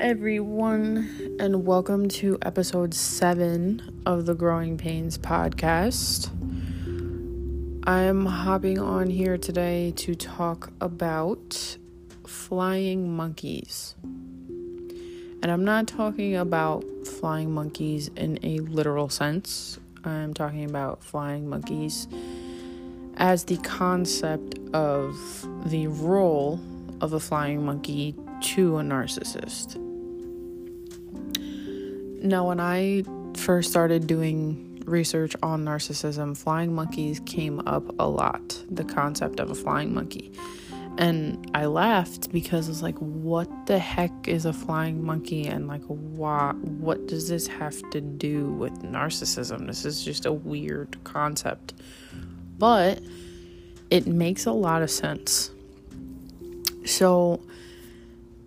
everyone, and welcome to episode seven of the Growing Pains podcast. I'm hopping on here today to talk about flying monkeys. And I'm not talking about flying monkeys in a literal sense, I'm talking about flying monkeys as the concept of the role of a flying monkey to a narcissist. Now, when I first started doing research on narcissism, flying monkeys came up a lot. The concept of a flying monkey. And I laughed because I was like, what the heck is a flying monkey? And like, why, what does this have to do with narcissism? This is just a weird concept. But it makes a lot of sense. So,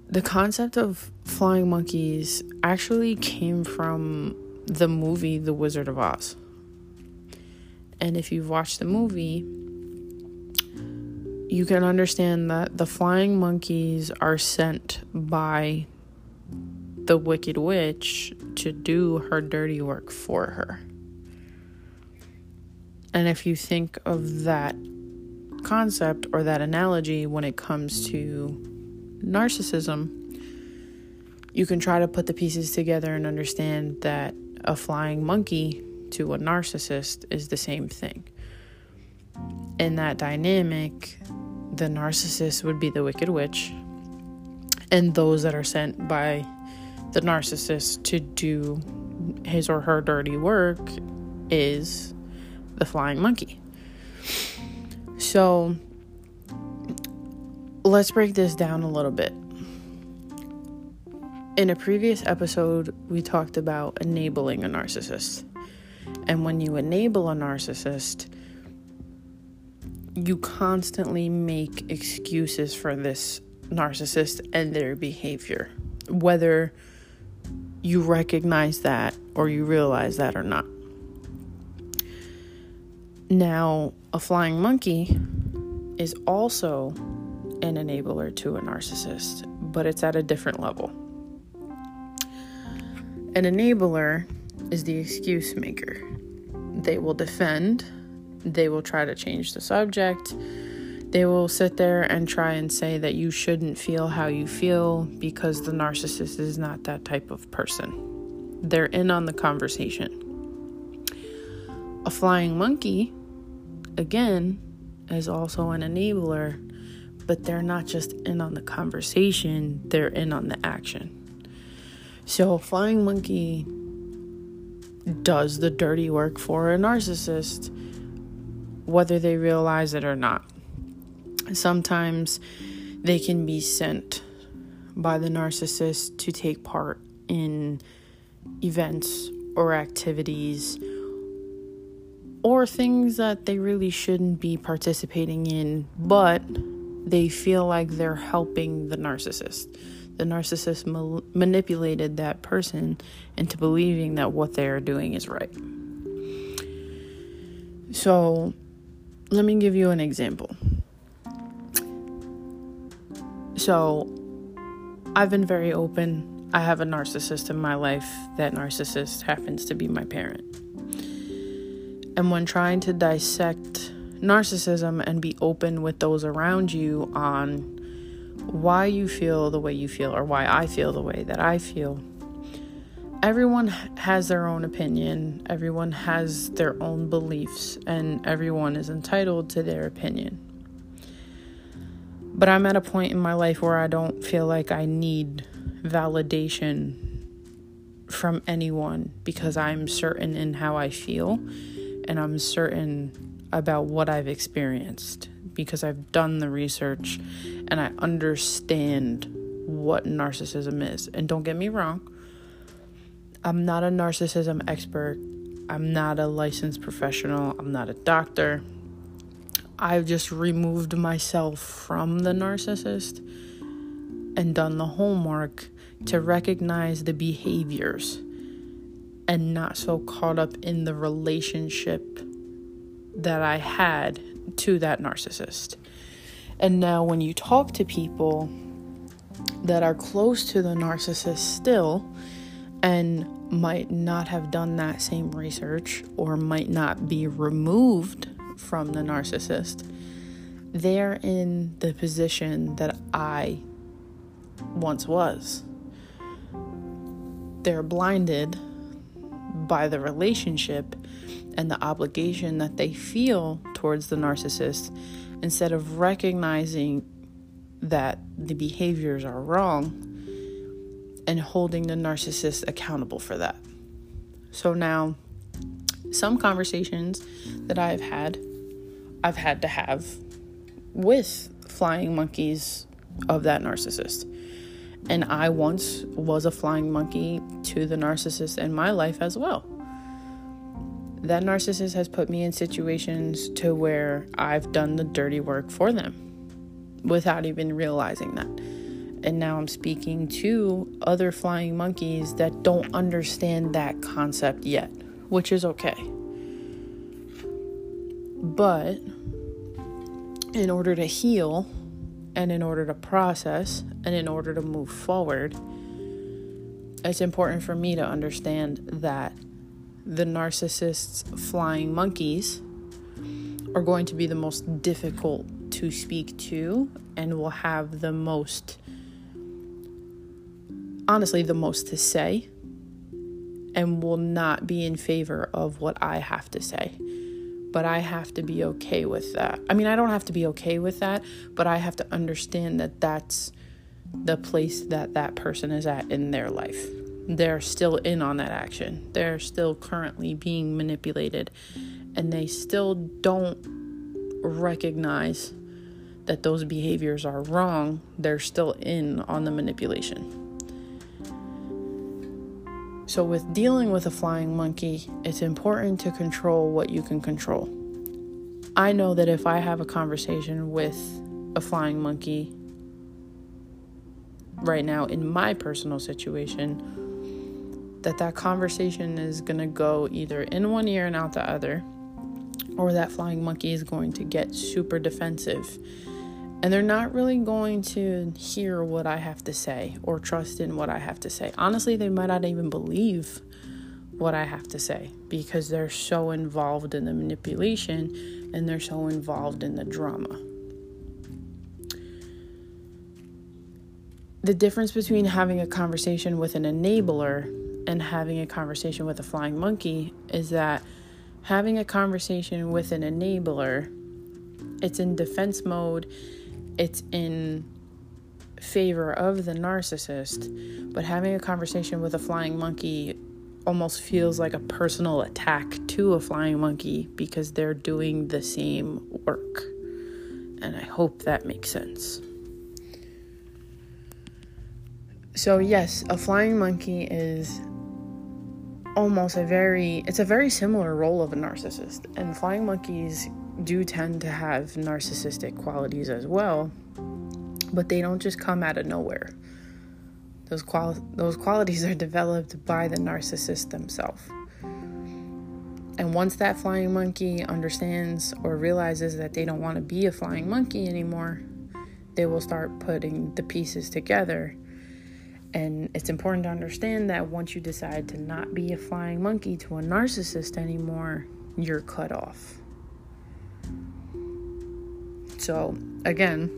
the concept of flying monkeys actually came from the movie The Wizard of Oz. And if you've watched the movie, you can understand that the flying monkeys are sent by the Wicked Witch to do her dirty work for her. And if you think of that concept or that analogy when it comes to narcissism, you can try to put the pieces together and understand that a flying monkey to a narcissist is the same thing. In that dynamic, the narcissist would be the wicked witch, and those that are sent by the narcissist to do his or her dirty work is the flying monkey. So let's break this down a little bit. In a previous episode, we talked about enabling a narcissist. And when you enable a narcissist, you constantly make excuses for this narcissist and their behavior, whether you recognize that or you realize that or not. Now, a flying monkey is also an enabler to a narcissist, but it's at a different level. An enabler is the excuse maker. They will defend they will try to change the subject. They will sit there and try and say that you shouldn't feel how you feel because the narcissist is not that type of person. They're in on the conversation. A flying monkey, again, is also an enabler, but they're not just in on the conversation, they're in on the action. So, flying monkey does the dirty work for a narcissist whether they realize it or not. Sometimes they can be sent by the narcissist to take part in events or activities or things that they really shouldn't be participating in, but they feel like they're helping the narcissist. The narcissist ma- manipulated that person into believing that what they are doing is right. So, let me give you an example. So, I've been very open. I have a narcissist in my life. That narcissist happens to be my parent. And when trying to dissect narcissism and be open with those around you on why you feel the way you feel or why I feel the way that I feel, everyone has their own opinion, everyone has their own beliefs, and everyone is entitled to their opinion. But I'm at a point in my life where I don't feel like I need validation from anyone because I'm certain in how I feel and I'm certain about what I've experienced because I've done the research and I understand what narcissism is. And don't get me wrong, I'm not a narcissism expert. I'm not a licensed professional. I'm not a doctor. I've just removed myself from the narcissist and done the homework to recognize the behaviors and not so caught up in the relationship that I had to that narcissist. And now, when you talk to people that are close to the narcissist still and might not have done that same research or might not be removed from the narcissist, they're in the position that I once was. They're blinded by the relationship and the obligation that they feel towards the narcissist instead of recognizing that the behaviors are wrong and holding the narcissist accountable for that. So now, some conversations that I've had, I've had to have with flying monkeys of that narcissist. And I once was a flying monkey to the narcissist in my life as well. That narcissist has put me in situations to where I've done the dirty work for them without even realizing that. And now I'm speaking to other flying monkeys that don't understand that concept yet, which is okay. But in order to heal and in order to process and in order to move forward, it's important for me to understand that the narcissist's flying monkeys are going to be the most difficult to speak to and will have the most honestly the most to say and will not be in favor of what I have to say. But I have to be okay with that. I mean, I don't have to be okay with that, but I have to understand that that's the place that that person is at in their life. They're still in on that action. They're still currently being manipulated and they still don't recognize that those behaviors are wrong. They're still in on the manipulation. So, with dealing with a flying monkey, it's important to control what you can control. I know that if I have a conversation with a flying monkey right now in my personal situation, that that conversation is going to go either in one ear and out the other, or that flying monkey is going to get super defensive and they're not really going to hear what I have to say or trust in what I have to say. Honestly, they might not even believe what I have to say because they're so involved in the manipulation and they're so involved in the drama. The difference between having a conversation with an enabler and having a conversation with a flying monkey is that having a conversation with an enabler, it's in defense mode it's in favor of the narcissist, but having a conversation with a flying monkey almost feels like a personal attack to a flying monkey because they're doing the same work. And I hope that makes sense. So, yes, a flying monkey is almost a very it's a very similar role of a narcissist and flying monkeys do tend to have narcissistic qualities as well, but they don't just come out of nowhere. Those, qual- those qualities are developed by the narcissist themselves. And once that flying monkey understands or realizes that they don't want to be a flying monkey anymore, they will start putting the pieces together. And it's important to understand that once you decide to not be a flying monkey to a narcissist anymore, you're cut off. So, again,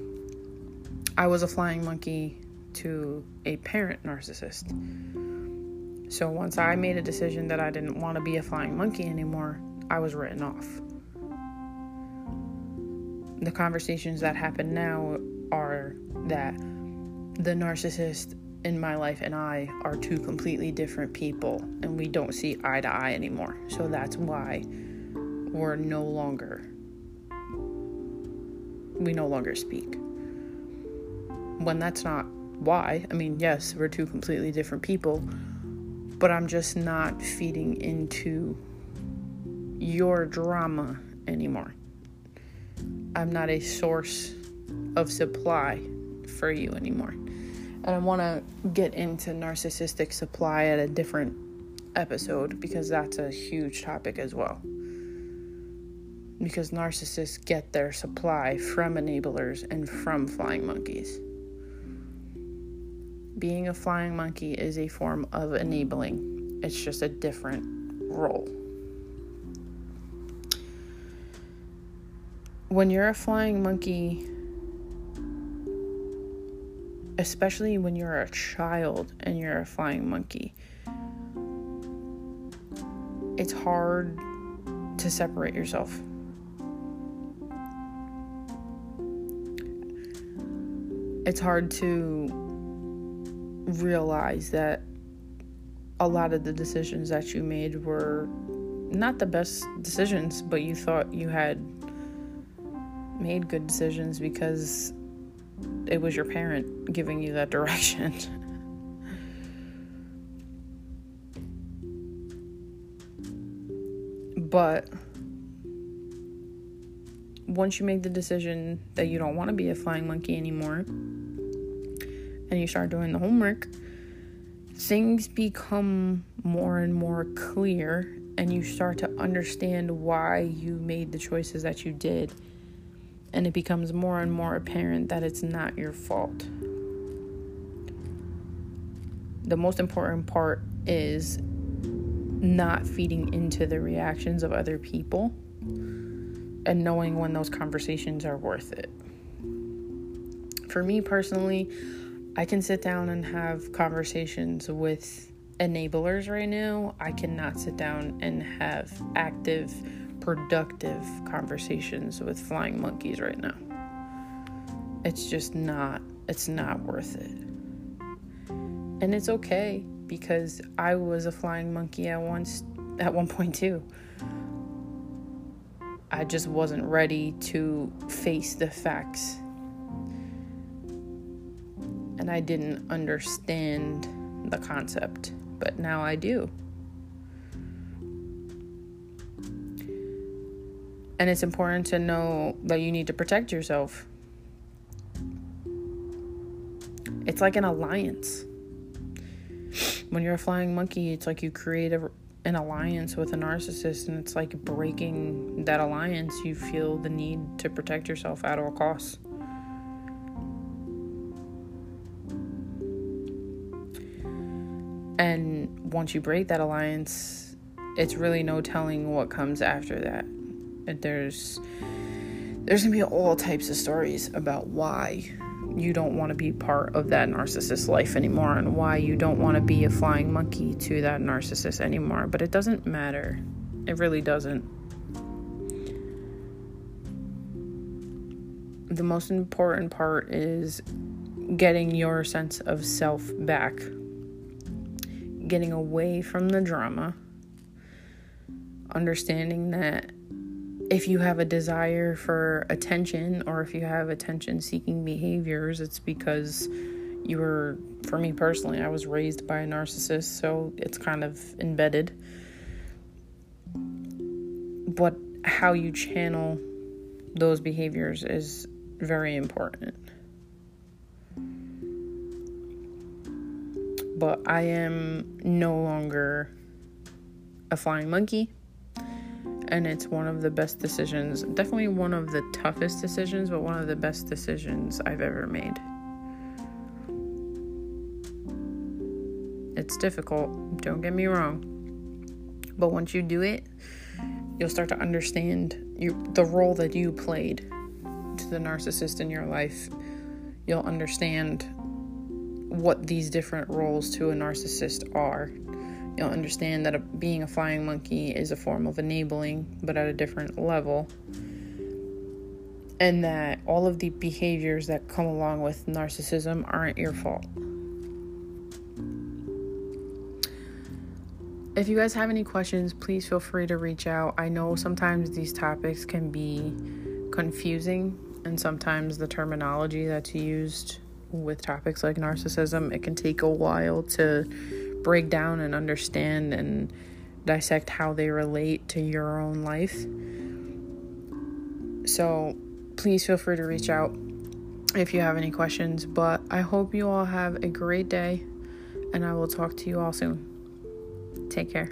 I was a flying monkey to a parent narcissist. So, once I made a decision that I didn't want to be a flying monkey anymore, I was written off. The conversations that happen now are that the narcissist in my life and I are two completely different people and we don't see eye to eye anymore. So that's why we're no longer we no longer speak. When that's not why, I mean, yes, we're two completely different people, but I'm just not feeding into your drama anymore. I'm not a source of supply for you anymore. And I want to get into narcissistic supply at a different episode because that's a huge topic as well because narcissists get their supply from enablers and from flying monkeys. being a flying monkey is a form of enabling, it's just a different role. When you're a flying monkey, especially when you're a child and you're a flying monkey, it's hard to separate yourself. It's hard to realize that a lot of the decisions that you made were not the best decisions, but you thought you had made good decisions because it was your parent giving you that direction. But once you make the decision that you don't want to be a flying monkey anymore and you start doing the homework, things become more and more clear and you start to understand why you made the choices that you did. And it becomes more and more apparent that it's not your fault. The most important part is not feeding into the reactions of other people and knowing when those conversations are worth it. For me personally, I can sit down and have conversations with enablers right now. I cannot sit down and have active, productive conversations with flying monkeys right now. It's just not it's not worth it. And it's okay because I was a flying monkey at once at one point too. I just wasn't ready to face the facts. And I didn't understand the concept, but now I do. And it's important to know that you need to protect yourself. It's like an alliance when you're a flying monkey, it's like you create a, an alliance with a narcissist, and it's like breaking that alliance. You feel the need to protect yourself at all costs. And once you break that alliance, it's really no telling what comes after that. There's there's gonna be all types of stories about why you don't want to be part of that narcissist life anymore and why you don't want to be a flying monkey to that narcissist anymore. But it doesn't matter. It really doesn't. The most important part is getting your sense of self back, getting away from the drama, understanding that if you have a desire for attention or if you have attention seeking behaviors, it's because you were, for me personally, I was raised by a narcissist, so it's kind of embedded. But how you channel those behaviors is very important. But I am no longer a flying monkey and it's one of the best decisions, definitely one of the toughest decisions, but one of the best decisions I've ever made. It's difficult, don't get me wrong. But once you do it, you'll start to understand the role that you played to the narcissist in your life. You'll understand what these different roles to a narcissist are you'll understand that a, being a flying monkey is a form of enabling, but at a different level. And that all of the behaviors that come along with narcissism aren't your fault. If you guys have any questions, please feel free to reach out. I know sometimes these topics can be confusing, and sometimes the terminology that's used with topics like narcissism, it can take a while to break down and understand and dissect how they relate to your own life. So please feel free to reach out if you have any questions. But I hope you all have a great day, and I will talk to you all soon. Take care.